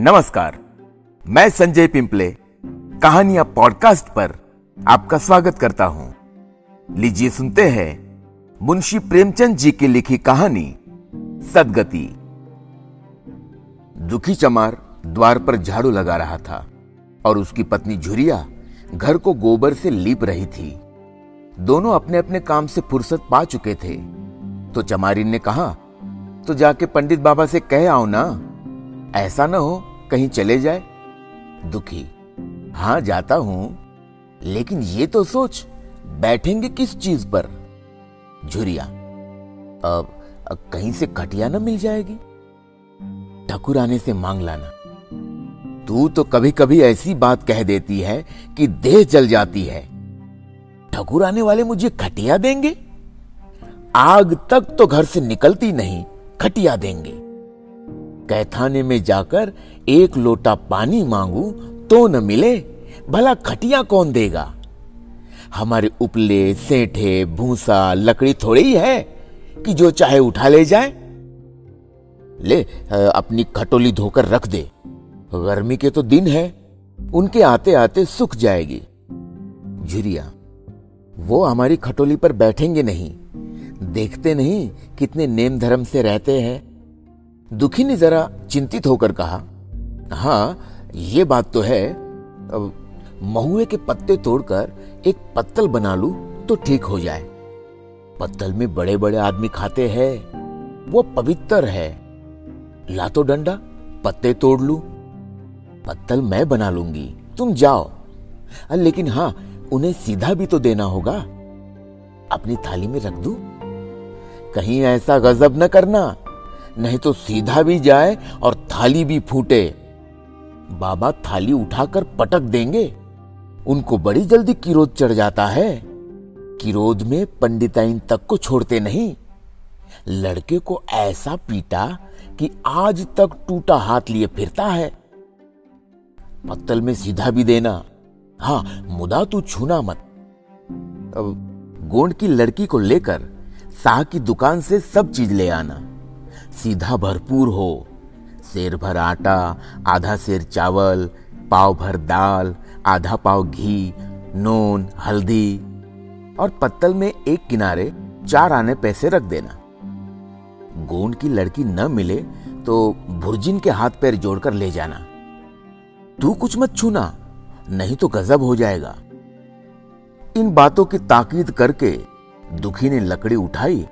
नमस्कार। मैं संजय पिंपले, कहानियाँ पॉडकास्ट पर आपका स्वागत करता हूँ। लीजिए सुनते हैं मुंशी प्रेमचंद जी की लिखी कहानी, सदगति। दुखी चमार द्वार पर झाड़ू लगा रहा था और उसकी पत्नी झुरिया घर को गोबर से लीप रही थी। दोनों अपने अपने काम से फुर्सत पा चुके थे। तो चमारिन ने कहा तो जाके पंडित बाबा से कह आओ ना। ऐसा ना हो कहीं चले जाए। दुखी। हाँ जाता हूँ। लेकिन ये तो सोच बैठेंगे किस चीज़ पर? झुरिया। अब, कहीं से खटिया ना मिल जाएगी। ठकुर आने से मांग लाना। तू तो कभी कभी ऐसी बात कह देती है कि देह जल जाती है। ठकुर आने वाले मुझे खटिया देंगे? आग तक तो घर से निकलती नहीं खटिया देंगे। कैथाने में जाकर एक लोटा पानी मांगू तो न मिले, भला खटिया कौन देगा? हमारे उपले, सेठे, भूसा, लकड़ी थोड़ी ही है कि जो चाहे उठा ले जाए। ले अपनी खटोली धोकर रख दे। गर्मी के तो दिन है, उनके आते आते सुख जाएगी। झुरिया, वो हमारी खटोली पर बैठेंगे नहीं। देखते नहीं कितने नेम धर्म से रहते हैं। दुखी ने जरा चिंतित होकर कहा हाँ ये बात तो है। महुए के पत्ते तोड़कर एक पत्तल बना लू तो ठीक हो जाए। पत्तल में बड़े बड़े आदमी खाते हैं, वो पवित्र है। ला तो डंडा, पत्ते तोड़ लू। पत्तल मैं बना लूँगी, तुम जाओ। लेकिन हाँ उन्हें सीधा भी तो देना होगा। अपनी थाली में रख दू? कहीं ऐसा गजब न करना। नहीं तो सीधा भी जाए और थाली भी फूटे। बाबा थाली उठाकर पटक देंगे। उनको बड़ी जल्दी किरोध चढ़ जाता है। किरोध में पंडिताइन तक को छोड़ते नहीं। लड़के को ऐसा पीटा कि आज तक टूटा हाथ लिए फिरता है। पत्तल में सीधा भी देना। हाँ मुदा तू छूना मत। गोंड की लड़की को लेकर शाह की दुकान से सब चीज़ ले आना। सीधा भरपूर हो। शेर भर आटा, आधा शेर चावल, पाव भर दाल, आधा पाव घी, नून, हल्दी और पत्तल में एक किनारे चार आने पैसे रख देना। गोंड की लड़की न मिले तो भुर्जिन के हाथ पैर जोड़कर ले जाना। तू कुछ मत छूना, नहीं तो गजब हो जाएगा। इन बातों की ताकीद करके दुखी ने लकड़ी उठाई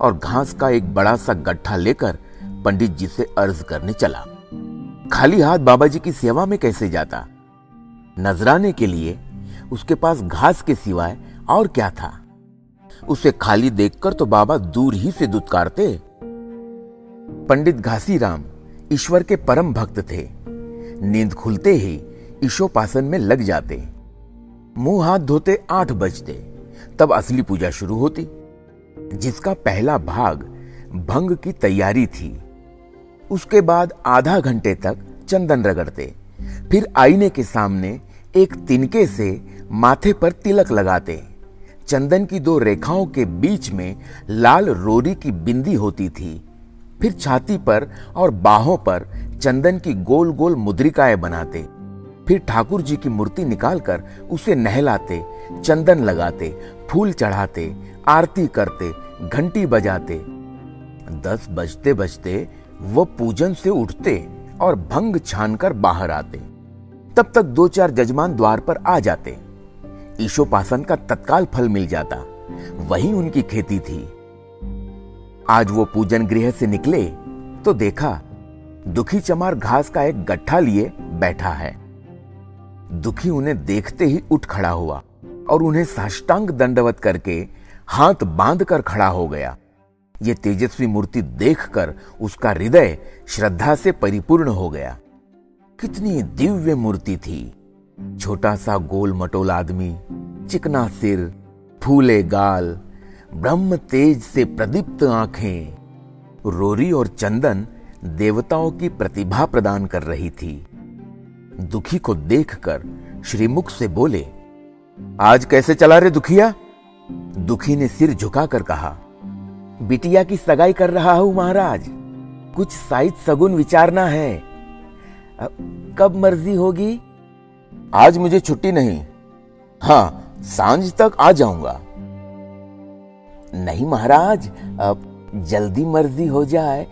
और घास का एक बड़ा सा गट्ठा लेकर पंडित जी से अर्ज़ करने चला। खाली हाथ बाबा जी की सेवा में कैसे जाता? नजराने के लिए उसके पास घास के सिवाय और क्या था? उसे खाली देखकर तो बाबा दूर ही से दुत्कारते। पंडित घासीराम ईश्वर के परम भक्त थे। नींद खुलते ही ईशोपासन में लग जाते। मुँह हाथ धोते आठ बजते। तब असली पूजा शुरू होती। जिसका पहला भाग भंग की तैयारी थी। उसके बाद आधा घंटे तक चंदन रगड़ते। फिर आईने के सामने एक तिनके से माथे पर तिलक लगाते। चंदन की दो रेखाओं के बीच में लाल रोरी की बिंदी होती थी। फिर छाती पर और बाहों पर चंदन की गोल गोल मुद्रिकाएँ बनाते। फिर ठाकुर जी की मूर्ति निकालकर उसे नहलाते, चंदन लगाते, फूल चढ़ाते आरती करते, घंटी बजाते। दस बजते बजते वो पूजन से उठते और भंग छानकर बाहर आते। तब तक दो चार जजमान द्वार पर आ जाते। ईशोपासन का तत्काल फल मिल जाता। वही उनकी खेती थी। आज वो पूजन गृह से निकले तो देखा दुखी चमार घास का एक गट्ठा लिए बैठा है। दुखी उन्हें देखते ही उठ खड़ा हुआ और उन्हें साष्टांग दंडवत करके हाथ बांधकर खड़ा हो गया। ये तेजस्वी मूर्ति देखकर उसका हृदय श्रद्धा से परिपूर्ण हो गया। कितनी दिव्य मूर्ति थी। छोटा सा गोल मटोल आदमी, चिकना सिर, फूले गाल, ब्रह्म तेज से प्रदीप्त आँखें, रोरी और चंदन देवताओं की प्रतिभा प्रदान कर रही थी। दुखी को देखकर श्रीमुख से बोले, आज कैसे चला रे दुखिया? दुखी ने सिर झुकाकर कहा, बिटिया की सगाई कर रहा हूँ महाराज, कुछ साइज़ सगुन विचारना है। कब मर्ज़ी होगी? आज मुझे छुट्टी नहीं। हाँ साँझ तक आ जाऊँगा। नहीं महाराज, अब जल्दी मर्ज़ी हो जाए।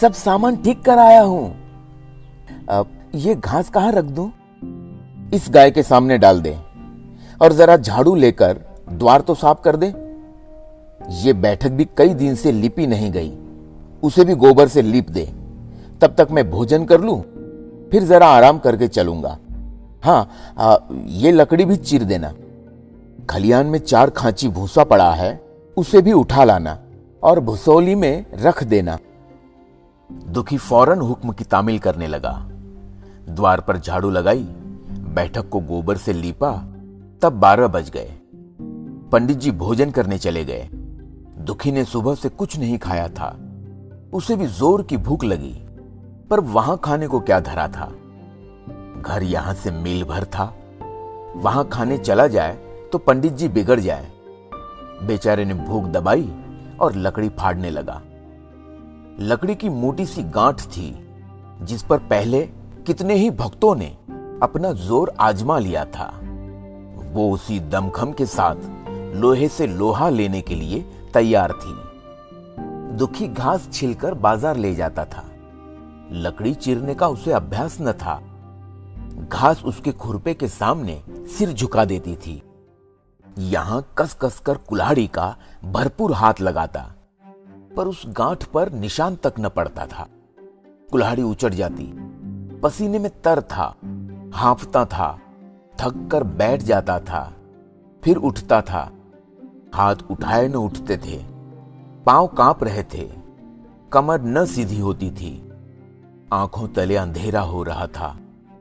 सब सामान ठीक कर आया हूँ। अब ये घास कहाँ रख दूँ? इस गाय के सामने डाल दे और जरा झाड़ू लेकर द्वार तो साफ़ कर दे। ये बैठक भी कई दिन से लिपी नहीं गई। उसे भी गोबर से लीप दे। तब तक मैं भोजन कर लूँ फिर जरा आराम करके चलूँगा। हाँ आ, ये लकड़ी भी चीर देना। खलियान में चार खांची भूसा पड़ा है उसे भी उठा लाना और भुसौली में रख देना। दुखी फ़ौरन हुक्म की तामील करने लगा। द्वार पर झाड़ू लगाई बैठक को गोबर से लीपा तब बारह बज गए। पंडित जी भोजन करने चले गए। दुखी ने सुबह से कुछ नहीं खाया था। उसे भी ज़ोर की भूख लगी, पर वहाँ खाने को क्या धरा था? घर यहाँ से मील भर था। वहाँ खाने चला जाए तो पंडित जी बिगड़ जाए। बेचारे ने भूख दबाई और लकड़ी फाड़ने लगा। लकड़ी की मोटी सी गांठ थी, जिस पर पहले कितने ही भक्तों ने अपना ज़ोर आजमा लिया था। वो उसी दमखम के साथ लोहे से लोहा लेने के लिए तैयार थी। दुखी घास छिलकर बाज़ार ले जाता था। लकड़ी चीरने का उसे अभ्यास न था। घास उसके खुरपे के सामने सिर झुका देती थी। यहाँ कस कस कर कुल्हाड़ी का भरपूर हाथ लगाता, पर उस गांठ पर निशान तक न पड़ता था। कुल्हाड़ी उचट जाती। पसीने में तर था, हाफता था थक कर बैठ जाता था, फिर उठता था। हाथ उठाए न उठते थे। पाँव काँप रहे थे। कमर न सीधी होती थी। आँखों तले अंधेरा हो रहा था।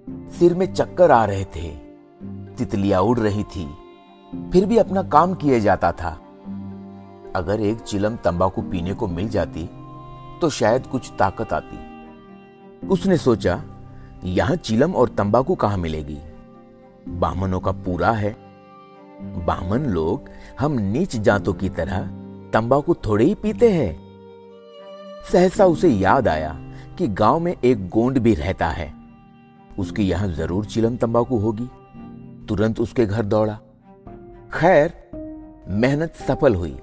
सिर में चक्कर आ रहे थे। तितलियाँ उड़ रही थी। फिर भी अपना काम किए जाता था। अगर एक चिलम तंबाकू पीने को मिल जाती तो शायद कुछ ताकत आती। उसने सोचा, यहाँ चिलम और तंबाकू कहाँ मिलेगी? बामनों का पूरा है। बामन लोग हम नीच जातों की तरह तंबाकू थोड़े ही पीते हैं। सहसा उसे याद आया कि गाँव में एक गोंड भी रहता है। उसकी यहाँ ज़रूर चिलम तंबाकू होगी। तुरंत उसके घर दौड़ा। खैर, मेहनत सफल हुई।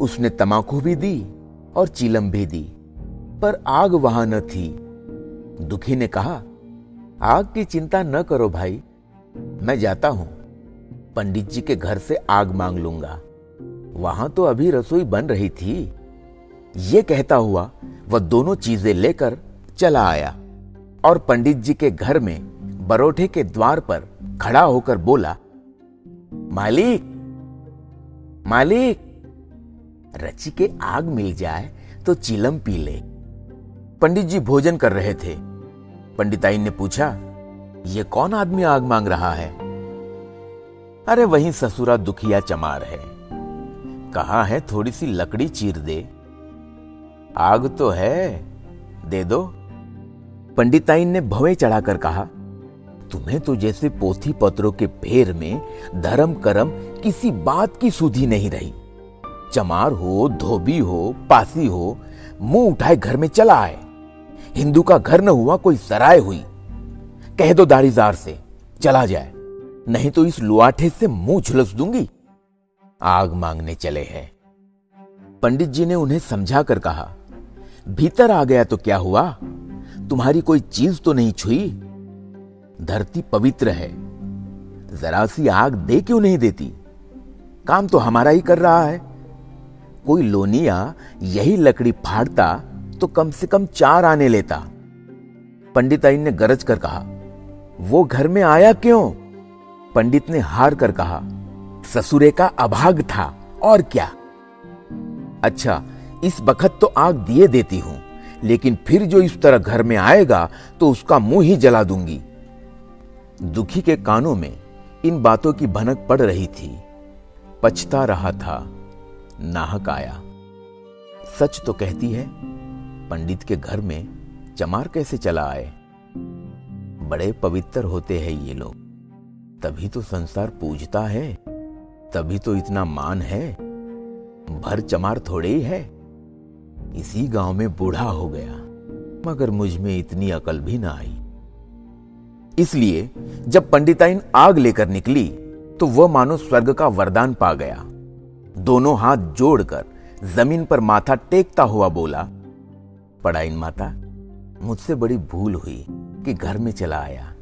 उसने तमाकू भी दी और चिलम भी दी, पर आग वहाँ न थी। दुखी ने कहा, आग की चिंता न करो भाई, मैं जाता हूँ। पंडित जी के घर से आग मांग लूँगा। वहाँ तो अभी रसोई बन रही थी। ये कहता हुआ वह दोनों चीज़ें लेकर चला आया और पंडित जी के घर में बरोठे के द्वार पर खड़ा होकर बोला, मालिक मालिक, रची के आग मिल जाए तो चिलम पी ले। पंडित जी भोजन कर रहे थे। पंडिताइन ने पूछा, ये कौन आदमी आग मांग रहा है? अरे वही ससुरा दुखिया चमार है। कहा है थोड़ी सी लकड़ी चीर दे? आग तो है, दे दो। पंडिताइन ने भवे चढ़ाकर कहा, तुम्हें तो जैसे पोथी पत्रों के फेर में धर्म कर्म किसी बात की सुधी नहीं रही। चमार हो, धोबी हो, पासी हो, मुँह उठाए घर में चला आए। हिंदू का घर न हुआ, कोई सराय हुई। कह दो दाढ़ीदार से, चला जाए। नहीं तो इस लुआठे से मुँह झुलस दूँगी। आग मांगने चले हैं। पंडित जी ने उन्हें समझा कर कहा, भीतर आ गया तो क्या हुआ? तुम्हारी कोई चीज़ तो नहीं छुई? धरती पवित्र है। जरा सी आग दे क्यों नहीं देती? काम तो हमारा ही कर रहा है। कोई लोनिया यही लकड़ी फाड़ता तो कम से कम चार आने लेता। पंडिताइन ने गरज कर कहा, वो घर में आया क्यों? पंडित ने हार कर कहा, ससुरे का अभाग था, और क्या? अच्छा इस बखत तो आग दिए देती हूँ, लेकिन फिर जो इस तरह घर में आएगा तो उसका मुँह ही जला दूँगी। दुखी के कानों में इन बातों की भनक पड़ रही थी। पछता रहा था, नाहक आया। सच तो कहती है, पंडित के घर में चमार कैसे चला आए? बड़े पवित्र होते हैं ये लोग। तभी तो संसार पूजता है, तभी तो इतना मान है। भर चमार थोड़े ही है। इसी गाँव में बूढ़ा हो गया, मगर मुझमें इतनी अकल भी ना आई। इसलिए जब पंडिताइन आग लेकर निकली तो वह मानो स्वर्ग का वरदान पा गया। दोनों हाथ जोड़कर ज़मीन पर माथा टेकता हुआ बोला पड़ाइन माता, मुझसे बड़ी भूल हुई कि घर में चला आया।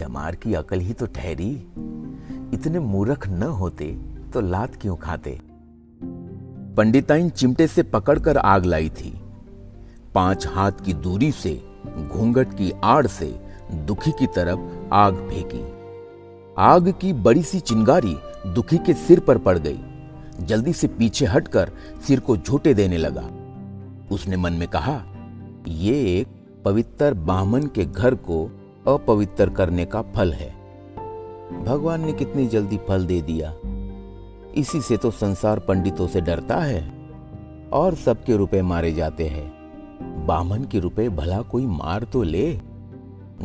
चमार की अकल ही तो ठहरी। इतने मूर्ख न होते तो लात क्यों खाते? पंडिताइन चिमटे से पकड़कर आग लाई थी। पाँच हाथ की दूरी से, घूंघट की आड़ से दुखी की तरफ़ आग फेंकी। आग की बड़ी सी चिंगारी दुखी के सिर पर पड़ गई। जल्दी से पीछे हटकर सिर को झूठे देने लगा। उसने मन में कहा, ये एक पवित्र बामन के घर को अपवित्र करने का फल है। भगवान ने कितनी जल्दी फल दे दिया। इसी से तो संसार पंडितों से डरता है और सबके रुपए मारे जाते हैं। बामन के रुपए भला कोई मार तो ले।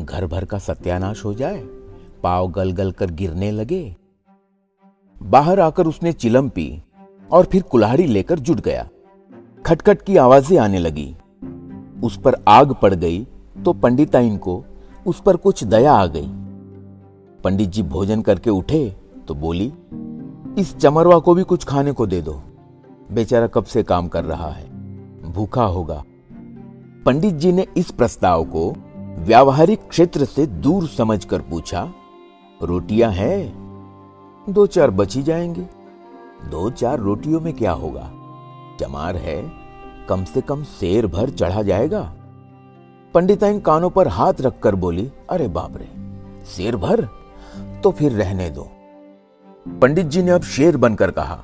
घर भर का सत्यानाश हो जाए, पाव गल गल कर गिरने लगे। बाहर आकर उसने चिलम पी और फिर कुल्हाड़ी लेकर जुट गया। खटखट की आवाज़ें आने लगी। उस पर आग पड़ गई तो पंडिताइन को उस पर कुछ दया आ गई। पंडित जी भोजन करके उठे तो बोली, इस चमरवा को भी कुछ खाने को दे दो। बेचारा कब से काम कर रहा है? भूखा होगा। पंडित जी ने इस प्रस्ताव को व्यावहारिक क्षेत्र से दूर समझकर पूछा, रोटियाँ हैं? दो चार बची जाएँगे। दो चार रोटियों में क्या होगा? चमार है, कम से कम शेर भर चढ़ा जाएगा। पंडिताइन कानों पर हाथ रखकर बोली, अरे बाप रे शेर भर तो फिर रहने दो। पंडित जी ने अब शेर बनकर कहा,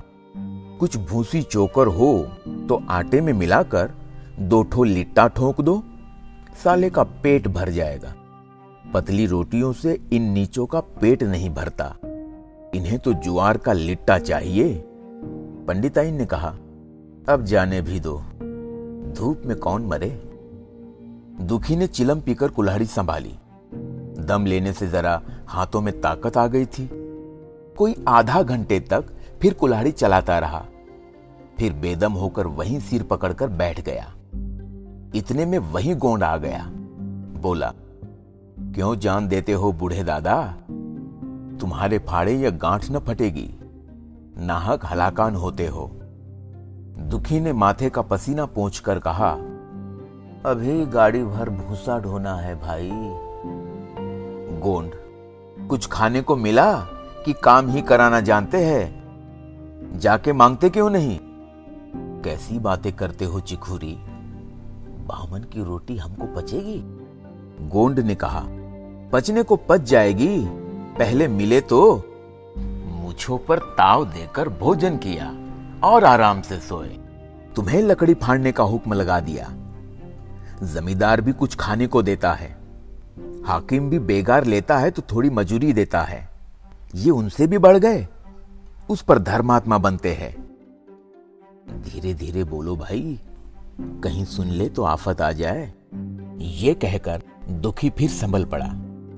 कुछ भूसी चोकर हो तो आटे में मिलाकर दो ठो लिट्टा ठोक दो, साले का पेट भर जाएगा। पतली रोटियों से इन नीचों का पेट नहीं भरता, इन्हें तो जुआर का लिट्टा चाहिए। पंडिताइन ने कहा, अब जाने भी दो, धूप में कौन मरे? दुखी ने चिलम पीकर कुल्हाड़ी संभाली। दम लेने से जरा हाथों में ताकत आ गई थी। कोई आधा घंटे तक फिर कुल्हाड़ी चलाता रहा। फिर बेदम होकर वहीं सिर पकड़कर बैठ गया। इतने में वही गोंड आ गया। बोला, क्यों जान देते हो बूढ़े दादा? तुम्हारे फाड़े या गांठ न फटेगी। नाहक हलाकान होते हो। दुखी ने माथे का पसीना पोंछ कर कहा अभी गाड़ी भर भूसा ढोना है भाई। गोंड, कुछ खाने को मिला कि काम ही कराना जानते हैं? जाके मांगते क्यों नहीं? कैसी बातें करते हो चिखुरी? बामन की रोटी हमको पचेगी? गोंड ने कहा, पचने को पच जाएगी, पहले मिले तो। मूछों पर ताव देकर भोजन किया और आराम से सोए। तुम्हें लकड़ी फाड़ने का हुक्म लगा दिया। जमींदार भी कुछ खाने को देता है। हाकिम भी बेगार लेता है तो थोड़ी मजूरी देता है। ये उनसे भी बढ़ गए। उस पर धर्मात्मा बनते हैं। धीरे धीरे बोलो भाई, कहीं सुन ले तो आफत आ जाए। ये कहकर दुखी फिर संभल पड़ा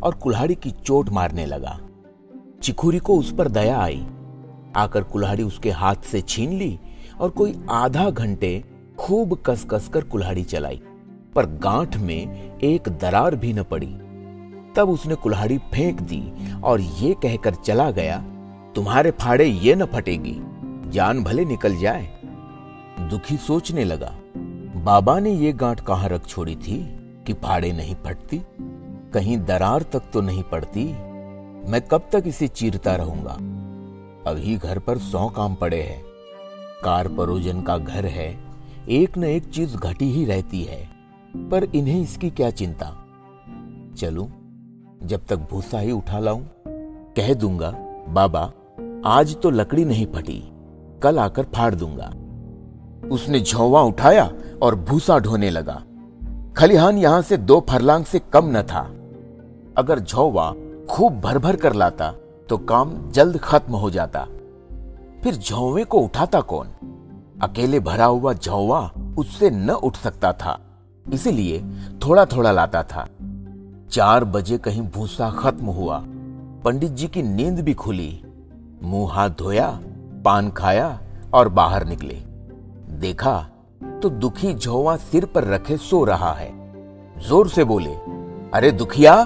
और कुल्हाड़ी की चोट मारने लगा। चिखुरी को उस पर दया आई। आकर कुल्हाड़ी उसके हाथ से छीन ली और कोई आधा घंटे खूब कस कस कर कुल्हाड़ी चलाई। पर गांठ में एक दरार भी न पड़ी। तब उसने कुल्हाड़ी फेंक दी और ये कहकर चला गया, तुम्हारे फाड़े ये न फटेगी, जान भले निकल जाए। दुखी सोचने लगा, बाबा ने ये गांठ कहाँ रख छोड़ी थी कि फाड़े नहीं फटती? कहीं दरार तक तो नहीं पड़ती। मैं कब तक इसे चीरता रहूँगा? अभी घर पर सौ काम पड़े हैं। कार परोजन का घर है। एक न एक चीज़ घटी ही रहती है। पर इन्हें इसकी क्या चिंता? चलू, जब तक भूसा ही उठा लाऊं, कह दूँगा, बाबा, आज तो लकड़ी नहीं फटी, कल आकर फाड़ दूँगा। उसने झोवा उठाया और भूसा ढोने लगा। खलिहान यहाँ से दो फरलांग से कम न था। अगर झोवा खूब भर भर कर लाता तो काम जल्द खत्म हो जाता। फिर झोवे को उठाता कौन? अकेले भरा हुआ झौवा उससे न उठ सकता था। इसीलिए थोड़ा थोड़ा लाता था। चार बजे कहीं भूसा खत्म हुआ। पंडित जी की नींद भी खुली। मुँह हाथ धोया, पान खाया और बाहर निकले। देखा तो दुखी झोवा सिर पर रखे सो रहा है। ज़ोर से बोले, अरे दुखिया,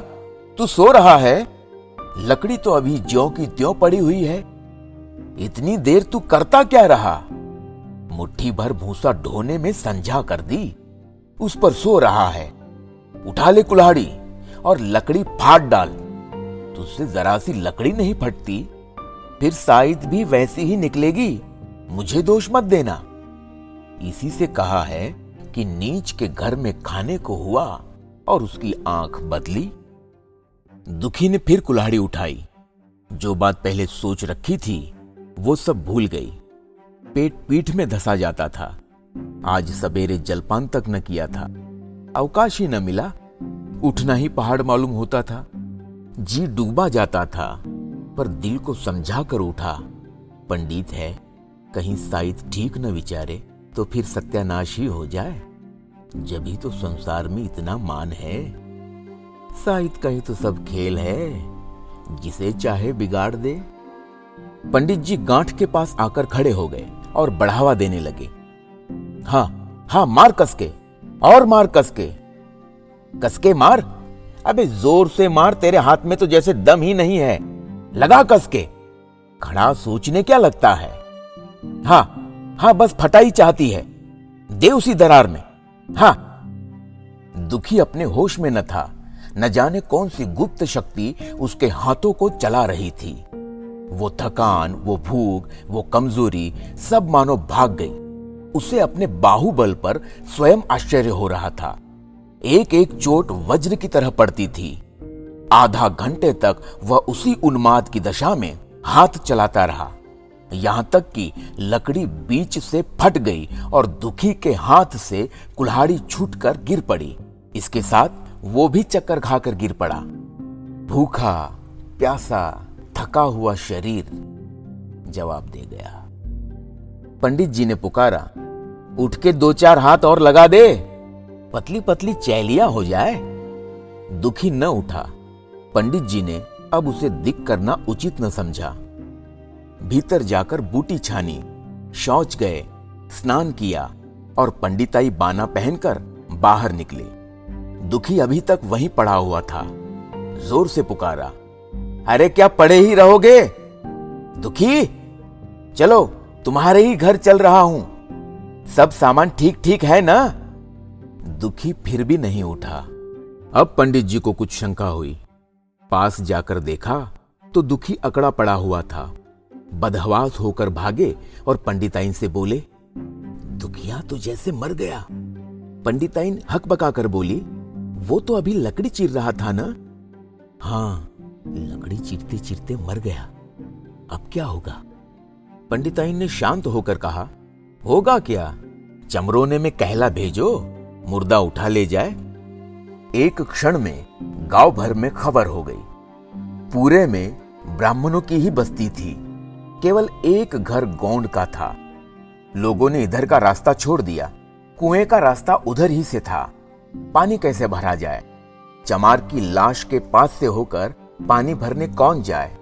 तू सो रहा है? लकड़ी तो अभी ज्यो की त्यों पड़ी हुई है। इतनी देर तू करता क्या रहा? मुट्ठी भर भूसा ढोने में संझा कर दी। उस पर सो रहा है। उठा ले कुल्हाड़ी और लकड़ी फाड़ डाल। तुझसे जरा सी लकड़ी नहीं फटती। फिर साइद भी वैसी ही निकलेगी। मुझे दोष मत देना। इसी से कहा है कि नीच के घर में खाने को हुआ और उसकी आँख बदली। दुखी ने फिर कुल्हाड़ी उठाई। जो बात पहले सोच रखी थी, वो सब भूल गई। पेट पीठ में धसा जाता था। आज सवेरे जलपान तक न किया था। अवकाश ही न मिला। उठना ही पहाड़ मालूम होता था। जी डूबा जाता था, पर दिल को समझा कर उठा। पंडित है, कहीं साइद ठीक न विचारे तो फिर सत्यानाश ही हो जाए। जब ही तो संसार में इतना मान है। साहित का ही तो सब खेल है, जिसे चाहे बिगाड़ दे। पंडित जी गांठ के पास आकर खड़े हो गए और बढ़ावा देने लगे। हाँ हाँ मार कसके और मार कसके कसके मार? अबे, ज़ोर से मार, तेरे हाथ में तो जैसे दम ही नहीं है। लगा कसके खड़ा सोचने क्या लगता है? हाँ हाँ बस फटाई चाहती है। दे उसी दरार में। हाँ। दुखी अपने होश में न था। न जाने कौन सी गुप्त शक्ति उसके हाथों को चला रही थी। वो थकान, वो भूख, वो कमज़ोरी, सब मानो भाग गई। उसे अपने बाहुबल पर स्वयं आश्चर्य हो रहा था। एक एक चोट वज्र की तरह पड़ती थी। आधा घंटे तक वह उसी उन्माद की दशा में हाथ चलाता रहा। यहाँ तक कि लकड़ी बीच से फट गई और दुखी के हाथ से कुल्हाड़ी छूटकर गिर पड़ी। इसके साथ वो भी चक्कर खाकर गिर पड़ा। भूखा, प्यासा, थका हुआ शरीर जवाब दे गया। पंडित जी ने पुकारा उठ के दो चार हाथ और लगा दे। पतली पतली चैलिया हो जाए। दुखी न उठा। पंडित जी ने अब उसे दिख करना उचित न समझा। भीतर जाकर बूटी छानी, शौच गए, स्नान किया और पंडिताई बाना पहनकर बाहर निकले। दुखी अभी तक वहीं पड़ा हुआ था। ज़ोर से पुकारा, अरे क्या पड़े ही रहोगे? दुखी? चलो, तुम्हारे ही घर चल रहा हूँ। सब सामान ठीक ठीक है ना? दुखी फिर भी नहीं उठा। अब पंडित जी को कुछ शंका हुई। पास जाकर देखा तो दुखी अकड़ा पड़ा हुआ था। बदहवास होकर भागे और पंडिताइन से बोले, दुखिया तो जैसे मर गया। पंडिताइन हक बका कर बोली, वो तो अभी लकड़ी चीर रहा था ना? हाँ लकड़ी चीरते चीरते मर गया। अब क्या होगा? पंडिताइन ने शांत होकर कहा होगा क्या? चमरोने में कहला भेजो, मुर्दा उठा ले जाए। एक क्षण में गाँव भर में खबर हो गई। पूरे में ब्राह्मणों की ही बस्ती थी। केवल एक घर गौंड का था। लोगों ने इधर का रास्ता छोड़ दिया। कुएँ का रास्ता उधर ही से था। पानी कैसे भरा जाए? चमार की लाश के पास से होकर पानी भरने कौन जाए?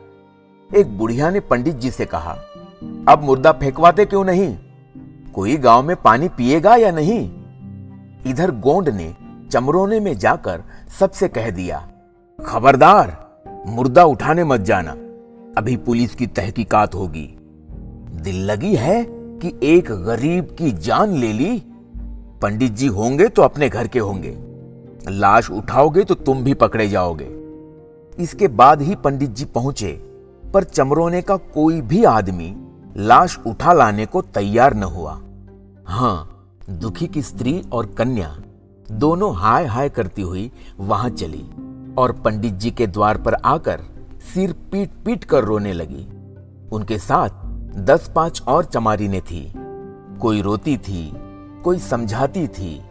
एक बुढ़िया ने पंडित जी से कहा, अब मुर्दा फेंकवाते क्यों नहीं? कोई गाँव में पानी पिएगा या नहीं? इधर गोंड ने चमरोने में जाकर सबसे कह दिया, खबरदार, मुर्दा उठाने मत जाना। अभी पुलिस की तहकीकात होगी। दिल लगी है कि एक गरीब की जान ले ली। पंडित जी होंगे तो अपने घर के होंगे। लाश उठाओगे तो तुम भी पकड़े जाओगे। इसके बाद ही पंडित जी पहुँचे, पर चमरोने का कोई भी आदमी लाश उठा लाने को तैयार न हुआ। हाँ, दुखी की स्त्री और कन्या दोनों हाय हाय करती हुई वहाँ चली और पंडित जी के द्वार पर आकर सिर पीट पीट कर रोने लगी। उनके साथ दस पाँच और चमारी ने थी। कोई रोती थी, कोई समझाती थी,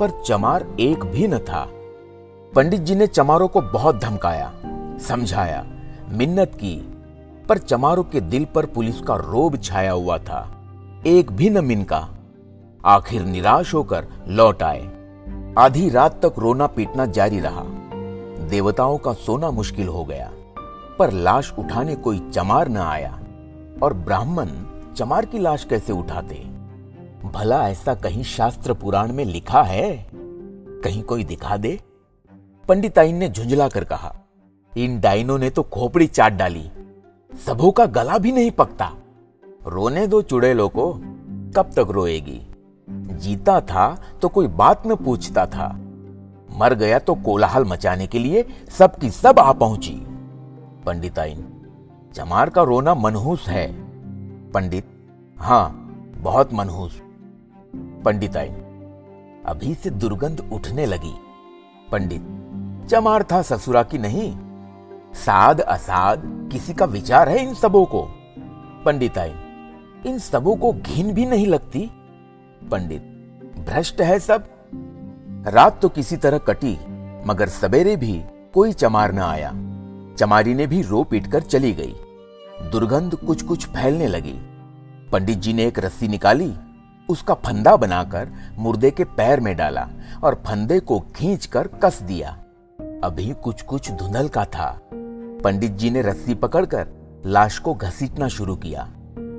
पर चमार एक भी न था। पंडित जी ने चमारों को बहुत धमकाया, समझाया, मिन्नत की पर चमारों के दिल पर पुलिस का रोब छाया हुआ था। एक भी न मिनका आखिर निराश होकर लौट आए। आधी रात तक रोना पीटना जारी रहा। देवताओं का सोना मुश्किल हो गया, पर लाश उठाने कोई चमार न आया। और ब्राह्मण, चमार की लाश कैसे उठाते? भला ऐसा कहीं शास्त्र पुराण में लिखा है? कहीं कोई दिखा दे? पंडिताइन ने झुंझला कर कहा, इन डाइनों ने तो खोपड़ी चाट डाली। सबों का गला भी नहीं पकता। रोने दो चुड़ैलों को, कब तक रोएगी? जीता था तो कोई बात न पूछता था। मर गया तो कोलाहल मचाने के लिए सबकी सब आ पहुँची। पंडिताइन चमार का रोना मनहूस है। पंडित, हाँ, बहुत मनहूस। पंडिताइन अभी से दुर्गंध उठने लगी। पंडित चमार था ससुरा की नहीं साध असाध किसी का विचार है इन सबों को? पंडिताइन, इन सबों को घिन भी नहीं लगती? पंडित, भ्रष्ट है सब? रात तो किसी तरह कटी, मगर सवेरे भी कोई चमार न आया। चमारी ने भी रो पीट कर चली गई। दुर्गंध कुछ कुछ फैलने लगी। पंडित जी ने एक रस्सी निकाली, उसका फंदा बनाकर मुर्दे के पैर में डाला और फंदे को खींचकर कस दिया। अभी कुछ कुछ धुंधल का था। पंडित जी ने रस्सी पकड़कर लाश को घसीटना शुरू किया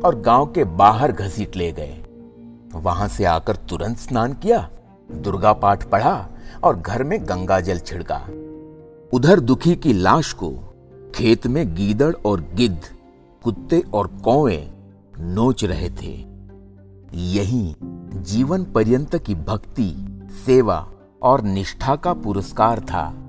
और गाँव के बाहर घसीट ले गए। वहाँ से आकर तुरंत स्नान किया, दुर्गा पाठ पढ़ा और घर में गंगा जल छिड़का। उधर दुखी की लाश को खेत में गीदड़ और गिद्ध, कुत्ते और कौवे नोच रहे थे। यही जीवन पर्यंत की भक्ति, सेवा और निष्ठा का पुरस्कार था।